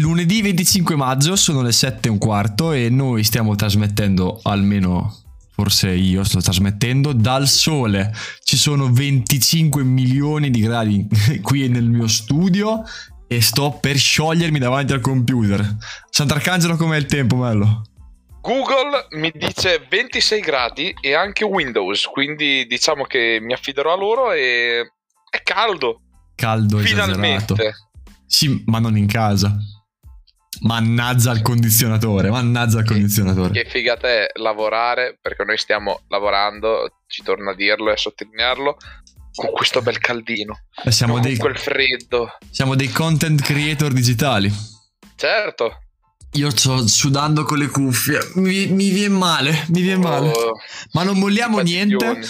Lunedì 25 maggio sono le 7 e un quarto e noi stiamo trasmettendo, almeno forse io sto trasmettendo, dal sole. Ci sono 25 milioni di gradi qui nel mio studio e sto per sciogliermi davanti al computer. Sant'Arcangelo com'è il tempo, Mello? Google mi dice 26 gradi e anche Windows, quindi diciamo che mi affiderò a loro e è caldo. Caldo Finalmente. esagerato. Sì, ma non in casa. Mannaggia al condizionatore, mannaggia al condizionatore. Che figata è lavorare, perché noi stiamo lavorando, ci torna a dirlo e a sottolinearlo, con questo bel caldino. Eh, siamo, con dei, quel freddo. siamo dei content creator digitali. Certo. Io sto sudando con le cuffie. Mi, mi viene male, mi viene male. Oh, Ma non molliamo niente.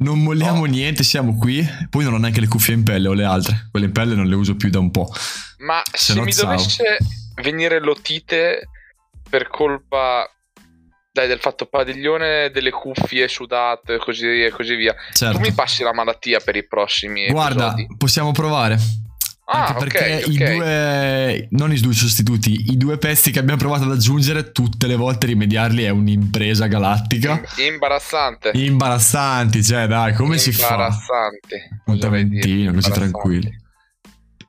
Non molliamo No. niente, siamo qui. Poi non ho neanche le cuffie in pelle, ho le altre. Quelle in pelle non le uso più da un po'. Ma Se se, no mi ciao. dovesse venire l'otite per colpa dai, del fatto padiglione delle cuffie sudate e così, così via, Certo. tu mi passi la malattia per i prossimi Guarda, episodi? possiamo provare. Ah, Anche perché i ok. due, non i due sostituti, i due pezzi che abbiamo provato ad aggiungere, tutte le volte rimediarli è un'impresa galattica. Imbarazzante. Imbarazzanti, cioè dai, come si fa? Imbarazzante. Un Cosa tamentino, così Imbarazzanti. tranquilli.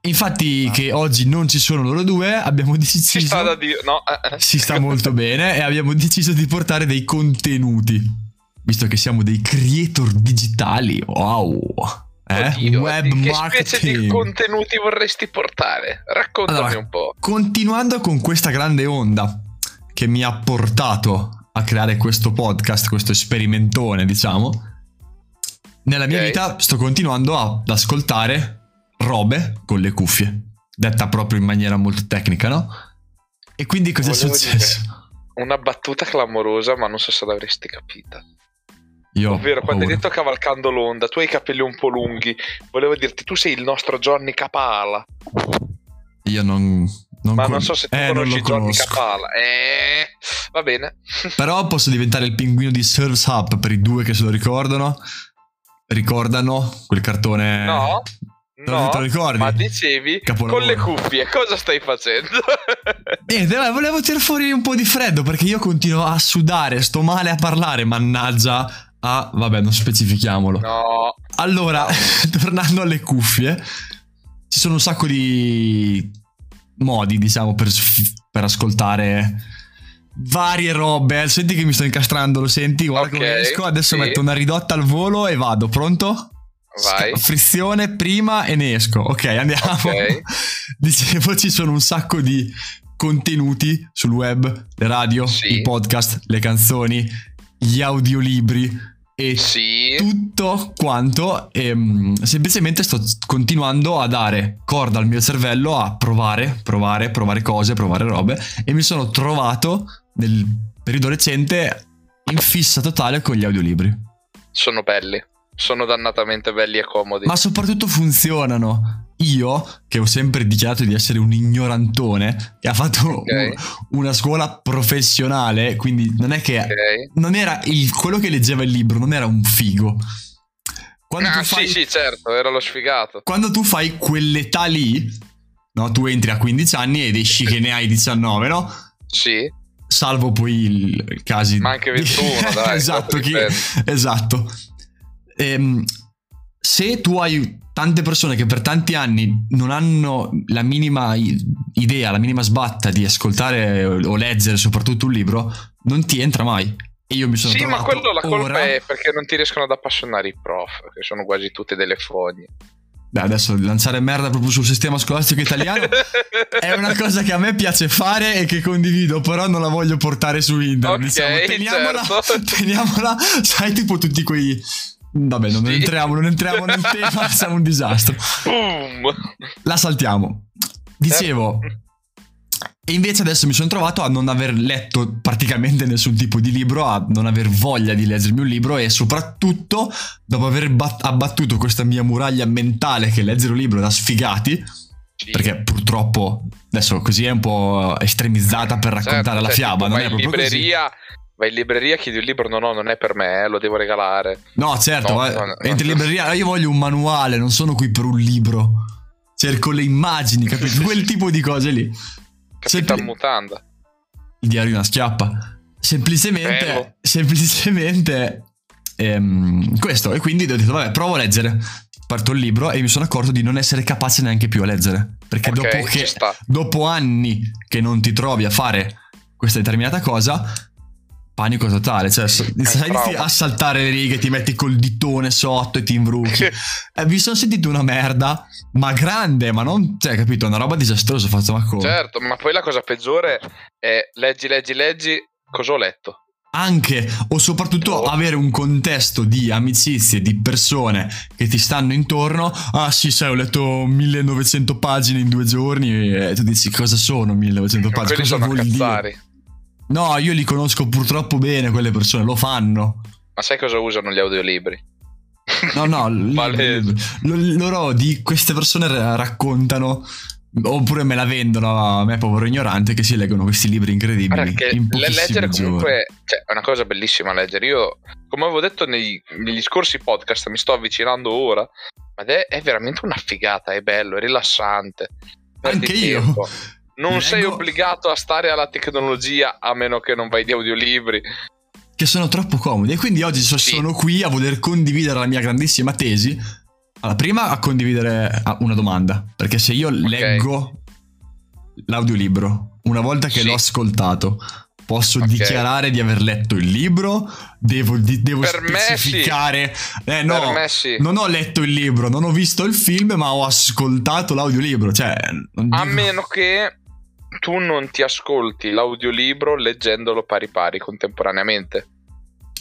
Infatti, Ah. che oggi non ci sono loro due, abbiamo deciso. Ci sta da dire, no? eh, eh. si sta molto bene e abbiamo deciso di portare dei contenuti. Visto che siamo dei creator digitali, wow. Eh? Oddio, Web che marketing. specie di contenuti vorresti portare? Raccontami Allora, un po'. Continuando con questa grande onda che mi ha portato a creare questo podcast, questo sperimentone, diciamo, nella mia Ok. vita sto continuando ad ascoltare robe con le cuffie, detta proprio in maniera molto tecnica, no? E quindi cos'è Volevo successo? Una battuta clamorosa, ma non so se l'avresti capita. Io Ovvero, quando hai paura. detto cavalcando l'onda, tu hai i capelli un po' lunghi. Volevo dirti, tu sei il nostro Johnny Capala. Io non, non Ma con- non so se tu eh, conosci lo Johnny conosco. Capala. Eh, va bene. Però posso diventare il pinguino di Surf's Up per i due che se lo ricordano. Ricordano quel cartone. No, no. te lo ricordi? Ma dicevi Capolavoro. con le cuffie, cosa stai facendo? Niente, dai, volevo tirare fuori un po' di freddo perché io continuo a sudare, sto male a parlare, mannaggia. Ah, vabbè, non specifichiamolo. no. Allora, tornando alle cuffie, ci sono un sacco di modi, diciamo, per, per ascoltare varie robe. Senti che mi sto incastrando, lo senti? Guarda Ok, come esco. Adesso sì. metto una ridotta al volo e vado. Pronto? Vai. Frizione prima e ne esco. Ok, andiamo. Ok. Dicevo, ci sono un sacco di contenuti sul web, le radio, Sì. i podcast, le canzoni, gli audiolibri e Sì. tutto quanto. E, mm, semplicemente sto continuando a dare corda al mio cervello a provare, provare, provare cose, provare robe. E mi sono trovato nel periodo recente in fissa totale con gli audiolibri. Sono belli. Sono dannatamente belli e comodi. Ma soprattutto funzionano. Io, che ho sempre dichiarato di essere un ignorantone, che ha fatto Ok. un- una scuola professionale, quindi non è che... Ok. Non era il- quello che leggeva il libro, non era un figo. Quando, Ah, tu fai, sì, sì, certo, era lo sfigato. quando tu fai quell'età lì, no, tu entri a 15 anni ed esci che ne hai 19, no? Sì. Salvo poi il, i casi... Ma anche 21, dai, esatto, chi- esatto. Ehm, se tu hai tante persone che per tanti anni non hanno la minima idea, la minima sbatta di ascoltare o leggere soprattutto un libro, non ti entra mai. E io mi sono Sì, ma quello la colpa ora- è perché non ti riescono ad appassionare i prof, che sono quasi tutte delle fogne. Beh, adesso lanciare merda proprio sul sistema scolastico italiano è una cosa che a me piace fare e che condivido, però non la voglio portare su internet. Ok, diciamo, teniamola, certo. teniamola, sai, tipo tutti quei. Vabbè, non Sì. entriamo, non entriamo nel tema, siamo un disastro. Boom! La saltiamo. Dicevo, e invece adesso mi sono trovato a non aver letto praticamente nessun tipo di libro, a non aver voglia di leggermi un libro e soprattutto dopo aver bat- abbattuto questa mia muraglia mentale che leggere un libro da sfigati, Sì. perché purtroppo adesso così è un po' estremizzata per raccontare Certo, la cioè, fiaba, non è in proprio così. Vai in libreria, chiedi un libro, no, no, non è per me, eh, lo devo regalare. No, certo, No, ma no, no. entri in libreria, io voglio un manuale, non sono qui per un libro. Cerco le immagini, capito? Quel tipo di cose lì. Capitan Sempli- Mutanda. il diario di una schiappa. Semplicemente, Bello. semplicemente ehm, questo. E quindi ho detto, vabbè, provo a leggere. Parto il libro e mi sono accorto di non essere capace neanche più a leggere. Perché Ok, dopo, che, dopo anni che non ti trovi a fare questa determinata cosa, panico totale. Cioè, sai, inizi trauma. a saltare le righe, ti metti col ditone sotto e ti imbrucchi. Eh, mi sono sentito una merda, ma grande, ma non, cioè, capito, una roba disastrosa. Fatto, ma come? Certo, ma poi la cosa peggiore è leggi, leggi, leggi, cosa ho letto? Anche o soprattutto Oh. avere un contesto di amicizie, di persone che ti stanno intorno. Ah, sì, sai, ho letto 1900 pagine in due giorni. E tu dici cosa sono 1900 pagine? Cosa sono vuol dire? No, io li conosco purtroppo bene, quelle persone lo fanno. Ma sai cosa usano gli audiolibri? No, no, l- loro di queste persone ra- raccontano. Oppure me la vendono a me, povero ignorante, che si leggono questi libri incredibili. Che in leggere giorni. comunque cioè, è una cosa bellissima leggere. Io, come avevo detto nei- negli scorsi podcast, mi sto avvicinando ora. Ma è, è veramente una figata, è bello, è rilassante. Anche io. tempo. Non Leggo- sei obbligato a stare alla tecnologia a meno che non vai di audiolibri. che sono troppo comodi. E quindi oggi Sì. sono qui a voler condividere la mia grandissima tesi. Allora, prima a condividere ah, una domanda. Perché se io leggo l'audiolibro, una volta che Sì. l'ho ascoltato, posso Ok. dichiarare di aver letto il libro? Devo, di- devo me sì. specificare? Eh no, sì. non ho letto il libro, non ho visto il film, ma ho ascoltato l'audiolibro. Cioè, A dico- meno che tu non ti ascolti l'audiolibro leggendolo pari pari contemporaneamente.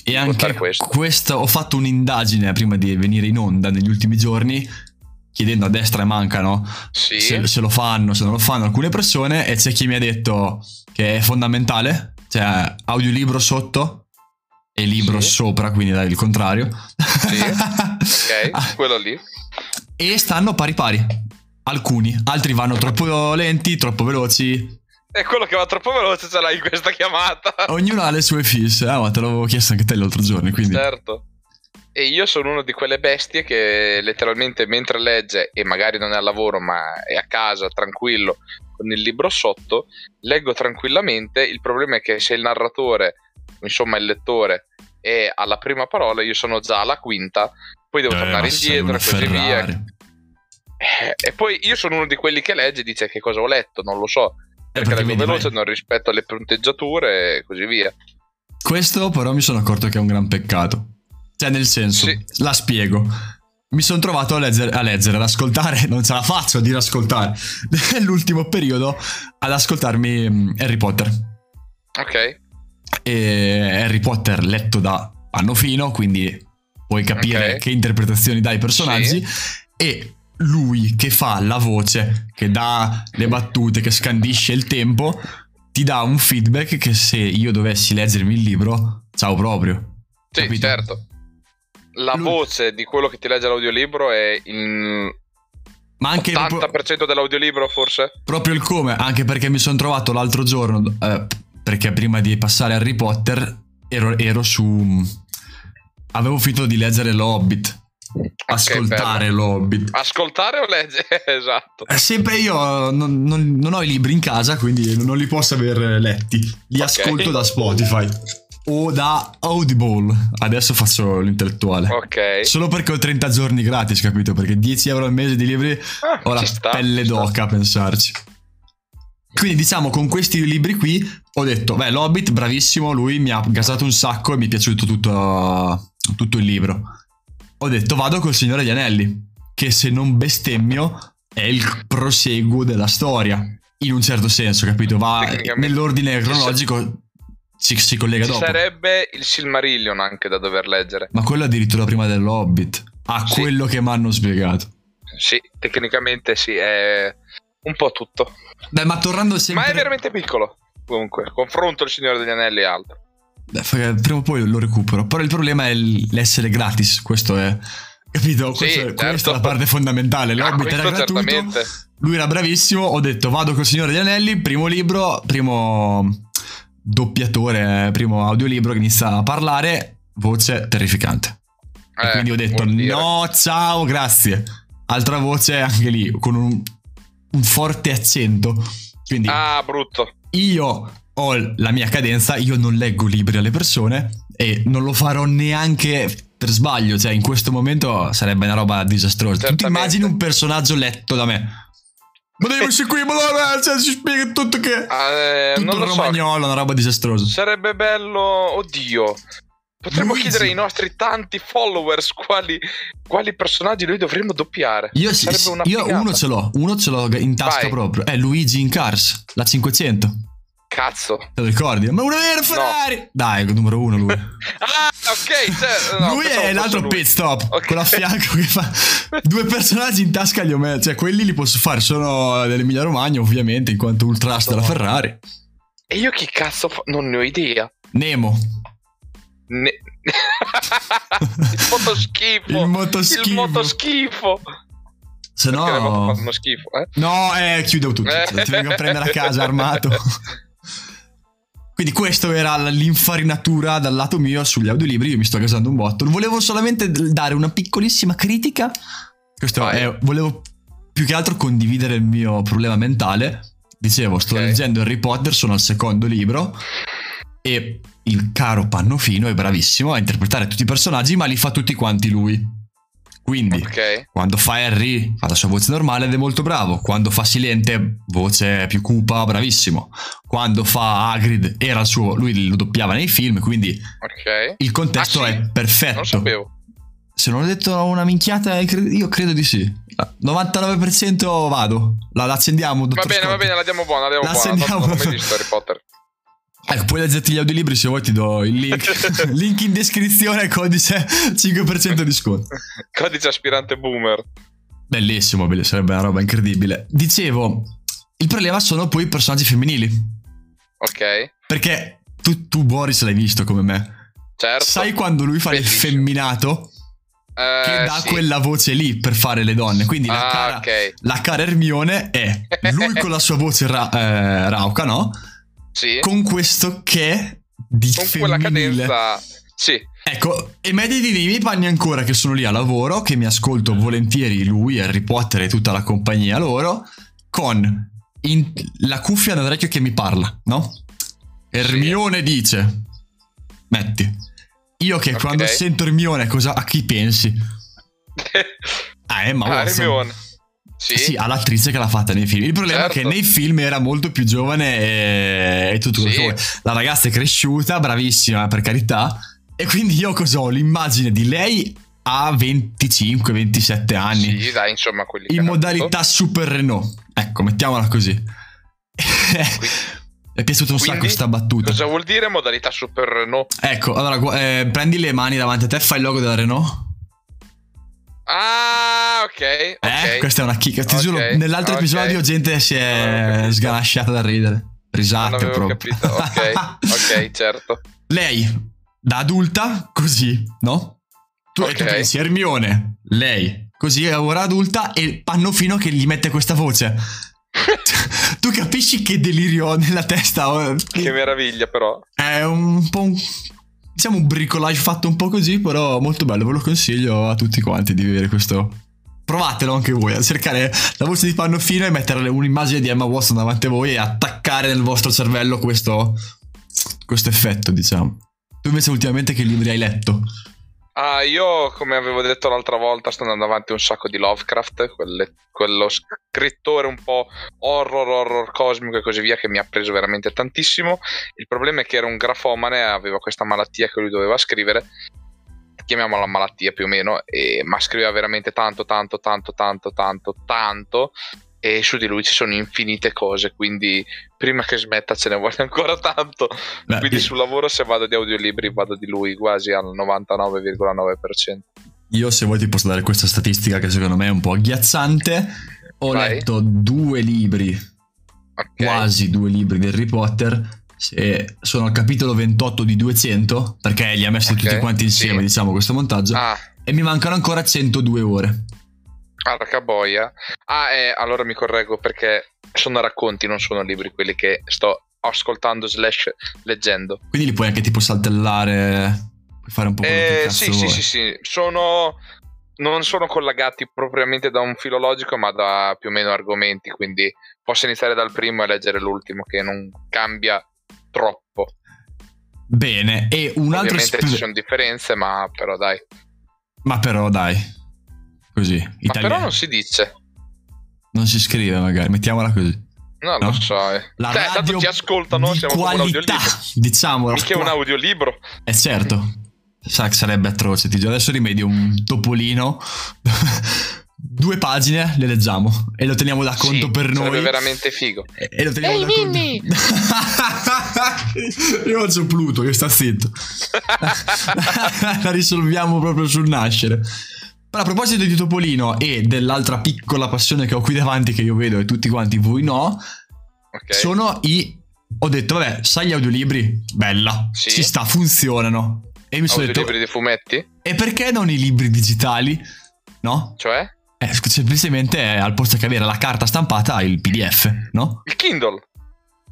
E anche questo. questo, ho fatto un'indagine prima di venire in onda negli ultimi giorni, chiedendo a destra e manca, no? Sì. Se, se lo fanno, se non lo fanno alcune persone, e c'è chi mi ha detto che è fondamentale, cioè audiolibro sotto e libro Sì. sopra, quindi dai il contrario. Ok, quello lì. e stanno pari pari. Alcuni, altri vanno troppo lenti, troppo veloci. E quello che va troppo veloce ce l'hai in questa chiamata. Ognuno ha le sue fisse. Ah, ma te l'avevo chiesto anche te l'altro giorno, quindi. Certo. E io sono una di quelle bestie che letteralmente mentre legge, e magari non è al lavoro, ma è a casa, tranquillo, con il libro sotto, leggo tranquillamente. Il problema è che se il narratore, insomma il lettore, è alla prima parola, io sono già alla quinta, poi devo Eh, tornare indietro e così via. Eh, E poi io sono uno di quelli che legge e dice che cosa ho letto, non lo so. Eh, Perché leggo vedi, veloce, non rispetto alle punteggiature e così via. Questo però mi sono accorto che è un gran peccato. Cioè, nel senso, Sì. la spiego. Mi sono trovato a leggere, a leggere, ad ascoltare, non ce la faccio a dire ascoltare, nell'ultimo periodo ad ascoltarmi mm, Harry Potter. Ok? E Harry Potter letto da Pannofino, quindi puoi capire Ok. che interpretazioni dà ai personaggi. E lui che fa la voce, che dà le battute, che scandisce il tempo, ti dà un feedback che se io dovessi leggermi il libro, ciao proprio. Sì, Capito? certo. La Lui- voce di quello che ti legge l'audiolibro è il Ma anche proprio, 80% dell'audiolibro, forse? proprio il come, anche perché mi sono trovato l'altro giorno, eh, perché prima di passare a Harry Potter ero, ero su... Avevo finito di leggere l'Hobbit, ascoltare l'Hobbit. Ascoltare o leggere? esatto. Eh, Sempre io non, non- non ho i libri in casa, quindi non li posso aver letti. Li Ok. ascolto da Spotify o da Audible. Adesso faccio l'intellettuale. Ok. Solo perché ho 30 giorni gratis, capito? Perché 10 euro al mese di libri Ah, ho la sta, pelle d'oca a pensarci. Quindi diciamo con questi libri qui ho detto, beh, l'Hobbit, bravissimo, lui mi ha gasato un sacco e mi è piaciuto tutto, tutto il libro. Ho detto, vado col Signore degli Anelli, che se non bestemmio è il proseguo della storia, in un certo senso, capito? Va nell'ordine cronologico, si, si collega Ci dopo. sarebbe il Silmarillion anche da dover leggere. Ma quello addirittura prima dell'Hobbit. Ah, Sì. quello che mi hanno spiegato. Sì, tecnicamente sì, è un po' tutto. Dai, ma tornando sempre... Ma è veramente piccolo. Comunque, confronto il Signore degli Anelli e altro. Prima o poi lo recupero. Però il problema è l'essere gratis. Questo è. Capito? Sì, certo. Questa è la parte fondamentale. Ah, L'Hobbit era questo gratuito. certamente. Lui era bravissimo. Ho detto vado col Signore degli Anelli. Primo libro, primo doppiatore, primo audiolibro che inizia a parlare. Voce terrificante. Eh, quindi ho detto no, ciao, grazie. Altra voce anche lì con un, un forte accento Quindi Ah, brutto. io ho la mia cadenza, io non leggo libri alle persone e non lo farò neanche per sbaglio, cioè in questo momento sarebbe una roba disastrosa. Tu ti Certamente. immagini un personaggio letto da me? Ma devi qui, ma allora cioè, si spiega tutto che... Eh, tutto non lo so. romagnolo, una roba disastrosa. Sarebbe bello. Oddio. Potremmo Luigi. chiedere ai nostri tanti followers quali, quali personaggi noi dovremmo doppiare. Io, sì, io uno ce l'ho, uno ce l'ho in tasca Vai. proprio. È Luigi in Cars, la 500. Cazzo. Te lo ricordi? Ma una vera Ferrari! Dai, il numero uno lui. Ah, ok. Cioè, no, lui è l'altro lui. pit stop, Ok. quello a fianco che fa due personaggi in tasca gli ho messo. Cioè, quelli li posso fare, sono dell'Emilia Romagna, ovviento, in quanto ultras della. Ferrari. E io che cazzo fa- Non ne ho idea. Nemo, Ne- il motoschifo. il motoschifo. Il motoschifo. Se no, fanno schifo, eh? no, eh, chiudo tutto. Eh. Ti vengo a prendere a casa armato. Quindi questo era l'infarinatura dal lato mio sugli audiolibri, io mi sto gasando un botto. Volevo solamente dare una piccolissima critica. Questo è, volevo più che altro condividere il mio problema mentale. Dicevo, sto Ok. leggendo Harry Potter, sono al secondo libro e il caro Pannofino è bravissimo a interpretare tutti i personaggi, ma li fa tutti quanti lui. Quindi, Ok. quando fa Harry fa la sua voce normale ed è molto bravo. Quando fa Silente, voce più cupa, bravissimo. Quando fa Hagrid, era il suo, lui lo doppiava nei film, quindi Ok. il contesto Ah, sì? è perfetto. Non sapevo. Se non ho detto una minchiata, io credo di sì. 99% vado. La, la accendiamo, Va bene, va Scotti. bene, la diamo buona, la diamo La buona. Tanto segniamo. Non visto Harry Potter. Ecco, puoi leggerti gli audiolibri se vuoi ti do il link. link in descrizione, codice 5% di sconto. Codice aspirante boomer. Bellissimo, bello, sarebbe una roba incredibile. Dicevo, il problema sono poi i personaggi femminili. Ok. Perché tu, tu Boris l'hai visto come me. Certo. Sai quando lui fa Bellissimo. l'effemminato? Eh, Che dà sì. quella voce lì per fare le donne. Quindi la, Ah, cara, ok. la cara Hermione è lui con la sua voce ra- eh, rauca, no? Sì. Con questo che di Con quella femminile. cadenza. Sì. Ecco, e mettiti nei miei panni ancora che sono lì a lavoro, che mi ascolto volentieri lui, Harry Potter e tutta la compagnia loro, con in- la cuffia nell'orecchio che mi parla, no? Hermione dice, metti, io che Ok. quando sento Hermione cosa, a chi pensi? Ah, Emma ah, Watson. Hermione. Sì. Sì, all'attrice che l'ha fatta nei film. Il problema è Certo. che nei film era molto più giovane e, e tutto quello Sì. che vuoi. La ragazza è cresciuta, bravissima per carità. E quindi io cosa ho? L'immagine di lei a 25-27 anni. Sì, dai, insomma, quelli in modalità Super Renault. Ecco, mettiamola così. Mi è piaciuta un sacco sta battuta. Cosa vuol dire modalità super Renault? Ecco, allora eh, prendi le mani davanti a te, fai il logo della Renault. Ah, ok. ok. Eh, questa è una chicca. Ti Ok, giuro, nell'altro ok. episodio gente si è sganasciata da ridere. Risate proprio. capito. Ok, ok, certo. Lei, da adulta, così, no? Tu, e tu pensi Hermione, lei, così è ora adulta e Pannofino che gli mette questa voce. tu capisci che delirio ho nella testa? oh, Che meraviglia, però. È un po' un... Diciamo un bricolage fatto un po' così, però molto bello, ve lo consiglio a tutti quanti di vivere questo. Provatelo anche voi, a cercare la voce di Pannofino e mettere un'immagine di Emma Watson davanti a voi e attaccare nel vostro cervello questo, questo effetto, diciamo. Tu invece ultimamente che libri hai letto? Ah, io, come avevo detto l'altra volta, sto andando avanti un sacco di Lovecraft, quelle- quello scrittore un po' horror, horror cosmico e così via, che mi ha preso veramente tantissimo. Il problema è che era un grafomane, aveva questa malattia che lui doveva scrivere, chiamiamola malattia più o meno, e, ma scriveva veramente tanto, tanto, tanto, tanto, tanto, tanto. E su di lui ci sono infinite cose, quindi prima che smetta ce ne vuole ancora tanto. Beh, Quindi io- sul lavoro se vado di audiolibri vado di lui quasi al 99,9%. Io se vuoi ti posso dare questa statistica che secondo me è un po' agghiacciante. Ho Vai. letto due libri Ok. quasi due libri di Harry Potter. E sono al capitolo 28 di 200 perché li ha messi Ok, tutti quanti insieme, sì. diciamo, questo montaggio. Ah, E mi mancano ancora 102 ore. Arca boia. Ah, eh, allora mi correggo perché sono racconti, non sono libri quelli che sto ascoltando slash leggendo. Quindi li puoi anche tipo saltellare, fare un po' quello che Eh, sì, sì, sì, sì, sono... non sono collegati propriamente da un filologico, ma da più o meno argomenti. Quindi posso iniziare dal primo e leggere l'ultimo, che non cambia troppo. Bene, e un altro... Ovviamente sp- ci sono differenze, ma però dai. Ma però dai. Così. Italiano. Ma però non si dice. Non si scrive magari, mettiamola così. No, no? lo so. Eh. La cioè, tanto ci ascoltano, siamo qualità, come un audiolibro. Diciamo. Mica è un audiolibro. Eh certo. Sa che sarebbe atroce, ti giuro. Adesso rimedio un topolino. Due pagine le leggiamo e lo teniamo da conto sì, per noi. Sarebbe veramente figo. E, e lo teniamo Ehi, da conto. Io faccio Pluto che sta zitto. La risolviamo proprio sul nascere. Però a proposito di Topolino e dell'altra piccola passione che ho qui davanti, che io vedo e tutti quanti voi no, okay. sono i. Ho detto, vabbè, sai gli audiolibri? Bella, sì. ci sta, funzionano. E mi sono detto. libri di fumetti? E perché non i libri digitali? No? Cioè? Eh, semplicemente al posto che avere la carta stampata il PDF, no? Il Kindle?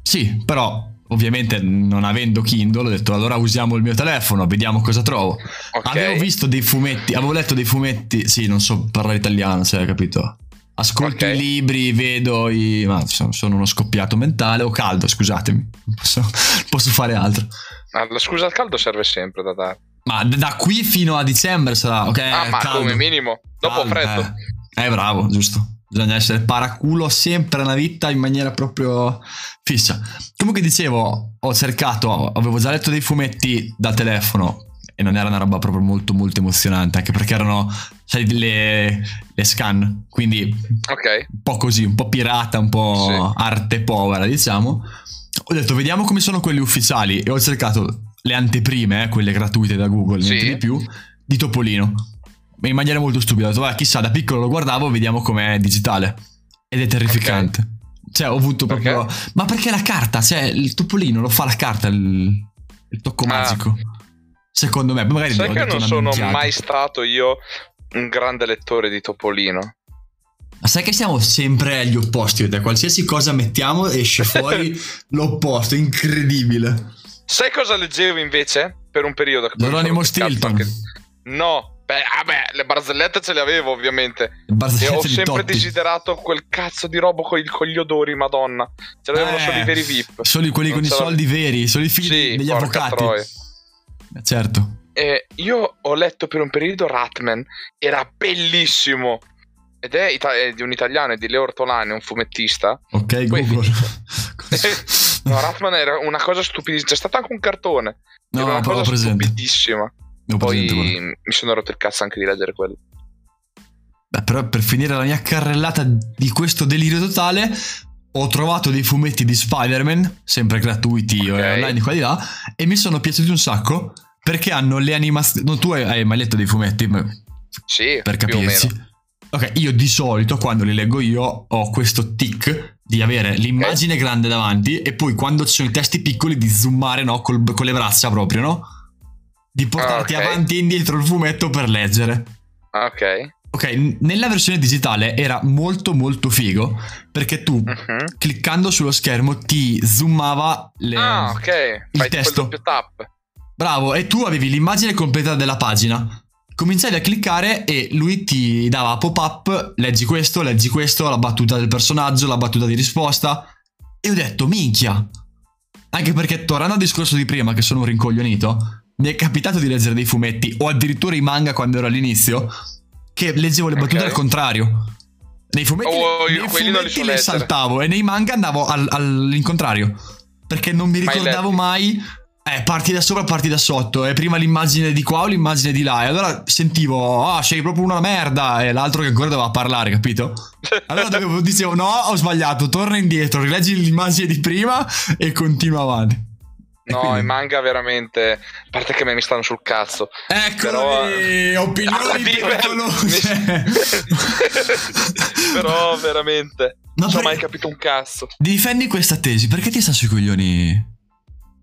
Sì, però ovviamente non avendo Kindle ho detto allora usiamo il mio telefono, vediamo cosa trovo. Okay. Avevo visto dei fumetti, avevo letto dei fumetti, sì, non so parlare italiano, se hai capito. Ascolto okay. i libri, vedo i... ma sono uno scoppiato mentale o caldo, scusatemi, non posso, posso fare altro. Ah, la scusa al caldo serve sempre da dare. Ma da qui fino a dicembre sarà, ok? Ah, ma caldo. come minimo, dopo caldo, freddo. Eh. Eh, bravo, giusto. Bisogna essere paraculo sempre nella vita in maniera proprio fissa. Comunque dicevo, ho cercato, avevo già letto dei fumetti dal telefono e non era una roba proprio molto molto emozionante, anche perché erano, sai, le, le scan, quindi okay. un po' così, un po' pirata, un po' sì. arte povera, diciamo. Ho detto, vediamo come sono quelli ufficiali e ho cercato le anteprime, eh, quelle gratuite da Google, niente sì. di più, di Topolino in maniera molto stupida. Ho detto, chissà, da piccolo lo guardavo, vediamo com'è digitale. Ed è terrificante. Okay. Cioè, ho avuto perché? proprio. Ma perché la carta? Cioè, il topolino lo fa la carta, il, il tocco ah. magico. Secondo me, magari Sai che non sono minchiata. mai stato io un grande lettore di Topolino. Ma sai che siamo sempre agli opposti, da qualsiasi cosa mettiamo esce fuori l'opposto, incredibile. Sai cosa leggevo invece per un periodo? Geronimo Stilton. Anche... No, Beh, vabbè, le barzellette ce le avevo ovviamente. E ho sempre Totti. desiderato quel cazzo di robo con, con gli odori, madonna. Ce l'avevano Eh, solo i veri VIP. Solo quelli Non con i soldi veri, solo i figli Sì, degli avvocati. troia. Eh, Certo. E io ho letto per un periodo Ratman, era bellissimo. Ed è, ita- è di un italiano, è di Leo Ortolani, un fumettista. Ok, Poi Google. no, Ratman era una cosa stupidissima. C'è stato anche un cartone. No, era una cosa presente. stupidissima. Ho Poi mi sono rotto il cazzo anche di leggere quello. Beh, però per finire la mia carrellata di questo delirio totale, ho trovato dei fumetti di Spider-Man, sempre gratuiti eh, online di qua di là, e mi sono piaciuti un sacco perché hanno le animazioni. No, tu hai, hai mai letto dei fumetti? Sì, per capirsi. Ok, io di solito quando li leggo io ho questo tic di avere l'immagine grande davanti e poi quando ci sono i testi piccoli di zoomare no, col- con le braccia proprio, no? Di portarti Ah, ok. avanti e indietro il fumetto per leggere. Ah, Ok. Ok, nella versione digitale era molto molto figo perché tu Mhm. cliccando sullo schermo ti zoomava le... Ah, ok. Fai tipo il testo. doppio tap. Bravo, e tu avevi l'immagine completa della pagina. Cominciavi a cliccare e lui ti dava pop-up, leggi questo, leggi questo, la battuta del personaggio, la battuta di risposta. E ho detto, minchia. Anche perché, tornando al discorso di prima, che sono un rincoglionito, mi è capitato di leggere dei fumetti, o addirittura i manga quando ero all'inizio, che leggevo le battute Ok. al contrario. Nei fumetti, Oh, nei fumetti le leggere. saltavo e nei manga andavo al- all'incontrario. Perché non mi Mai ricordavo letti? mai eh, parti da sopra, parti da sotto. E prima l'immagine di qua o l'immagine di là. E allora sentivo, ah, sei proprio una merda. E l'altro che ancora doveva parlare, capito? Allora dovevo, dicevo, no, ho sbagliato, torna indietro, rileggi l'immagine di prima e continua avanti. No, quindi- i manga veramente. A parte che a me mi stanno sul cazzo. Ecco, Però- opinioni Ah, pericolose. Però veramente. Ma Non ho mai capito un cazzo. Difendi questa tesi, perché ti sta sui coglioni?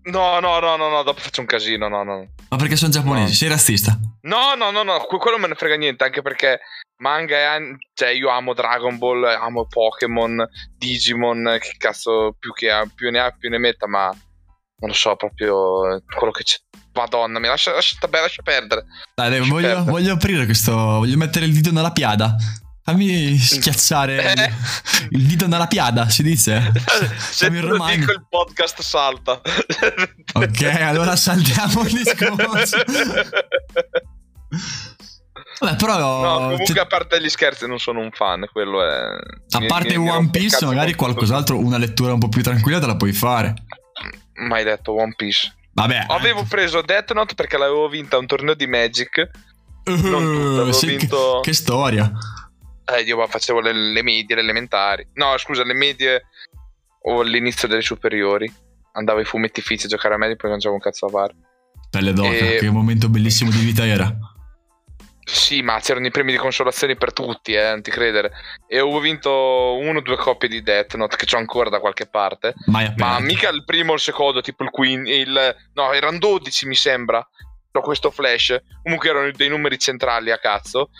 No, no, no, no, no, dopo faccio un casino. No, no. Ma perché sono giapponesi? No. Sei razzista? No, no, no, no, que- quello me ne frega niente, anche perché manga è... an- Cioè, io amo Dragon Ball, amo Pokémon, Digimon, che cazzo più, che ha, più ne ha più ne metta, ma non lo so, proprio quello che c'è. Madonna, mi lascia, lascia, lascia perdere. Dai, dai Lascia voglio, perdere. voglio aprire questo. Voglio mettere il dito nella piada. Fammi schiacciare Eh? il, il dito nella piada, si dice? Se il lo romanzo. dico il podcast salta. Ok, allora saltiamo il discorso. Vabbè, però. No, comunque cioè, a parte gli scherzi non sono un fan, quello è... a parte mi- mi One Piece, magari qualcos'altro, una lettura un po' più tranquilla te la puoi fare. Mai detto One Piece. Vabbè. Avevo preso Death Note perché l'avevo vinta a un torneo di Magic. non tutto, Eh, sì, vinto- che, che storia. Eh, io facevo le, le medie, le elementari. No, scusa, le medie o all'inizio delle superiori. Andavo ai fumetti fissi a giocare a me, poi c'avevo un cazzo da fare. Pelle d'oca, E- che momento bellissimo di vita era. Sì, ma c'erano i premi di consolazione per tutti, eh, non ti credere. E avevo vinto uno o due coppie di Death Note, che c'ho ancora da qualche parte. Mai. Ma mica il primo o il secondo, tipo il queen, il... No, erano 12 mi sembra. Ho questo flash. Comunque erano dei numeri centrali a cazzo.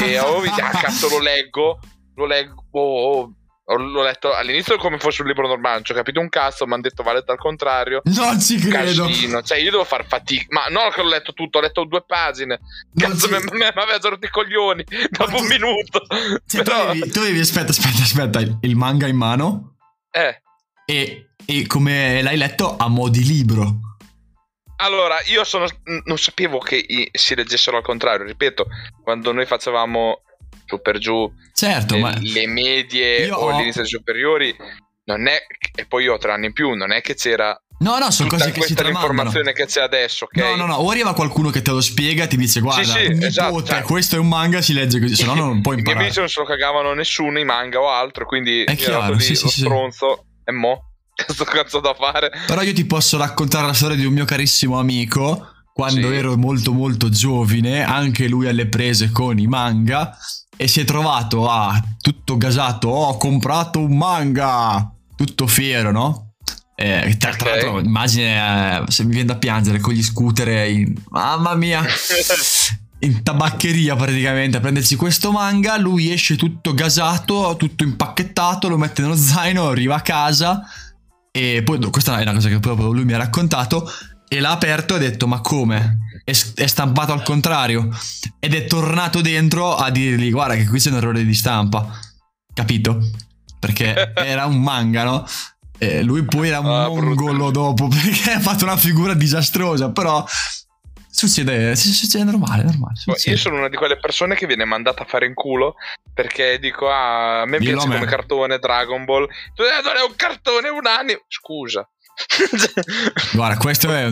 E avevo visto, ah cazzo lo leggo. Lo leggo. oh, oh. L'ho letto all'inizio come fosse un libro normale, ci ho capito un cazzo, mi hanno detto va letto al contrario. Non ci credo. Casino, cioè io devo far fatica. Ma non che l'ho letto tutto, ho letto due pagine. Non Cazzo, ci- mi aveva già rotto i coglioni dopo un minuto. Cioè, tu, Però, avevi, tu avevi- aspetta, aspetta, aspetta, il, manga in mano eh. e, e come l'hai letto a mo' di libro. Allora, io sono, non sapevo che si leggessero al contrario. Ripeto, quando noi facevamo su per giù Certo, le, ma le medie o ho- l'inizio delle superiori, non è, e poi io ho tre anni in più, non è che c'era no, no, sono cose che si tramandano. informazione che c'è adesso, ok? No, no, no, o arriva qualcuno che te lo spiega e ti dice guarda, sì, nipote, esatto, cioè- questo è un manga, si legge così, se no non puoi I miei imparare. non se lo cagavano nessuno, i manga o altro, quindi È chiaro, così, sì, sì, sì. stronzo, e mo? Cazzo cazzo da fare? Però io ti posso raccontare la storia di un mio carissimo amico. Quando Sì. ero molto molto giovane, anche lui alle prese con i manga e si è trovato a tutto gasato, "Oh, ho comprato un manga, tutto fiero, no? Eh, tra, tra Ok. l'altro, immagine eh, se mi viene da piangere con gli scooter, in- mamma mia, in tabaccheria praticamente a prendersi questo manga. Lui esce tutto gasato, tutto impacchettato, lo mette nello zaino, arriva a casa. E poi questa è una cosa che proprio lui mi ha raccontato. E l'ha aperto e ha detto: Ma come? È, è stampato al contrario. Ed è tornato dentro a dirgli: Guarda, che qui c'è un errore di stampa. Capito? Perché era un manga, no? E lui poi era un Ah, mongolo dopo perché ha fatto una figura disastrosa. Però succede, succede normale, normale. succede. Io sono una di quelle persone che viene mandata a fare in culo perché dico, ah, a me Dillo piace me. come cartone Dragon Ball. Tu eh, non è un cartone, un anime. Scusa. Guarda, questo è.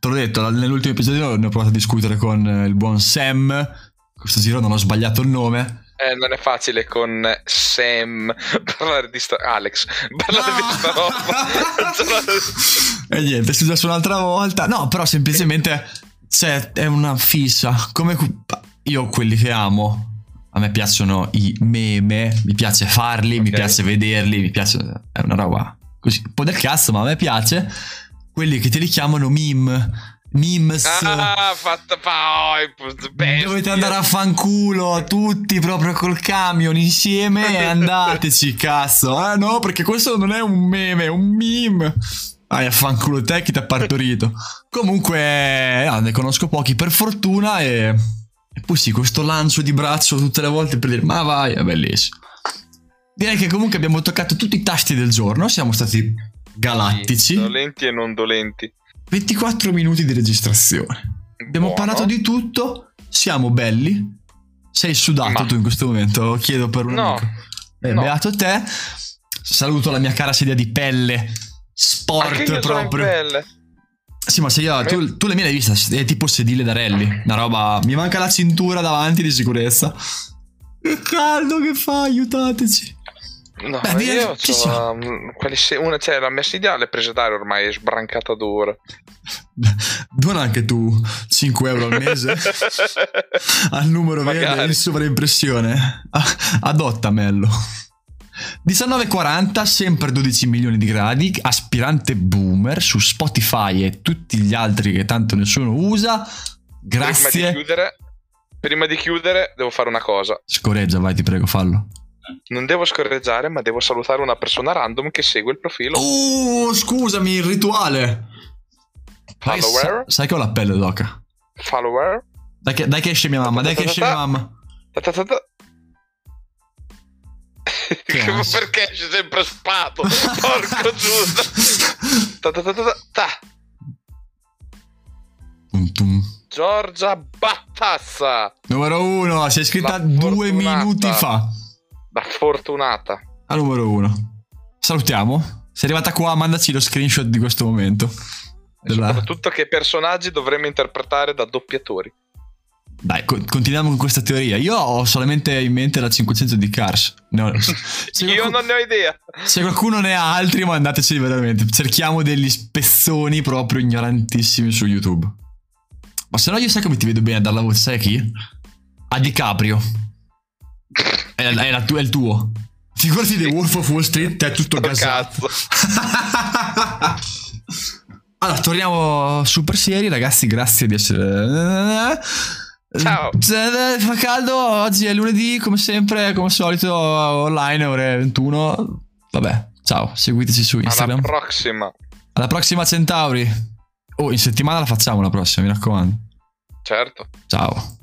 Te l'ho detto, nell'ultimo episodio ne ho provato a discutere con eh, il buon Sam. Questo giro non ho sbagliato il nome. Eh, non è facile con Sam parlare di sta... Alex parlare di sta roba. e niente, è successo un'altra volta. No, però semplicemente cioè, è una fissa. Come io quelli che amo. A me piacciono i meme, mi piace farli, mi Ok. piace vederli, mi piace. È una roba così, un po' del cazzo, ma a me piace. Quelli che te li chiamano meme. Memes. ah, fatta poi. Dovete andare a fanculo tutti proprio col camion insieme e andateci, cazzo. Ah no, perché questo non è un meme, è un meme. Vai a fanculo te chi ti ha partorito. Comunque, no, ne conosco pochi per fortuna e... E poi sì, questo lancio di braccio tutte le volte per dire ma vai, è bellissimo. Direi che comunque abbiamo toccato tutti i tasti del giorno, siamo stati galattici. Dolenti e non dolenti. 24 minuti di registrazione. Abbiamo Buono. parlato di tutto, siamo belli. Sei sudato Ma- tu in questo momento, chiedo per un No, amico. Beh, no. Beato te. Saluto la mia cara sedia di pelle. Sport proprio. pelle. Sì, ma se io, tu, tu le mie le hai viste, è tipo sedile da rally. Una roba. Mi manca la cintura davanti di sicurezza. Che caldo che fa, aiutateci. No, Beh, io ci se- una, cioè, la mia sedia l'è presa d'aria ormai, è sbrancata d'ora. Dona anche tu 5 euro al mese al numero verde Magari. in sovraimpressione. Ah, Adottamello. 19.40, sempre 12 milioni di gradi, aspirante boomer su Spotify e tutti gli altri che tanto nessuno usa. Prima di Grazie. chiudere, prima di chiudere, devo fare una cosa. Scorreggia, vai, ti prego, fallo. Non devo scorreggiare, ma devo salutare una persona random che segue il profilo. Oh, scusami, il rituale. Follower, sai che ho la pelle d'oca. follower. Dai che, dai che esce mia mamma, dai che esce mia mamma. Ansia. perché c'è sempre spato? Porco giusto. Tum, tum. Giorgia Battassa, Numero uno, si è iscritta La due minuti fa. La fortunata. Al numero uno. Salutiamo. Sei arrivata qua, mandaci lo screenshot di questo momento. Della- soprattutto che personaggi dovremmo interpretare da doppiatori. Dai, co- continuiamo con questa teoria. Io ho solamente in mente la 500 di Cars. No, se, Io qualcuno, non ne ho idea. se qualcuno ne ha altri, mandateci veramente. Cerchiamo degli spezzoni proprio ignorantissimi su YouTube. Ma se no, io sai come ti vedo bene a dare la voce, sai chi? A DiCaprio. È, è la è il tuo. Figurati The Wolf of Wall Street, è tutto Oh, gasato. cazzo. allora, torniamo super seri, ragazzi. Grazie di essere. Ciao. Eh, Fa caldo, oggi è lunedì, come sempre, come al solito, online, ore 21. Vabbè, ciao, seguiteci su Alla Instagram. prossima. Alla prossima, Centauri. Oh, in settimana la facciamo la prossima, mi raccomando. Certo. Ciao.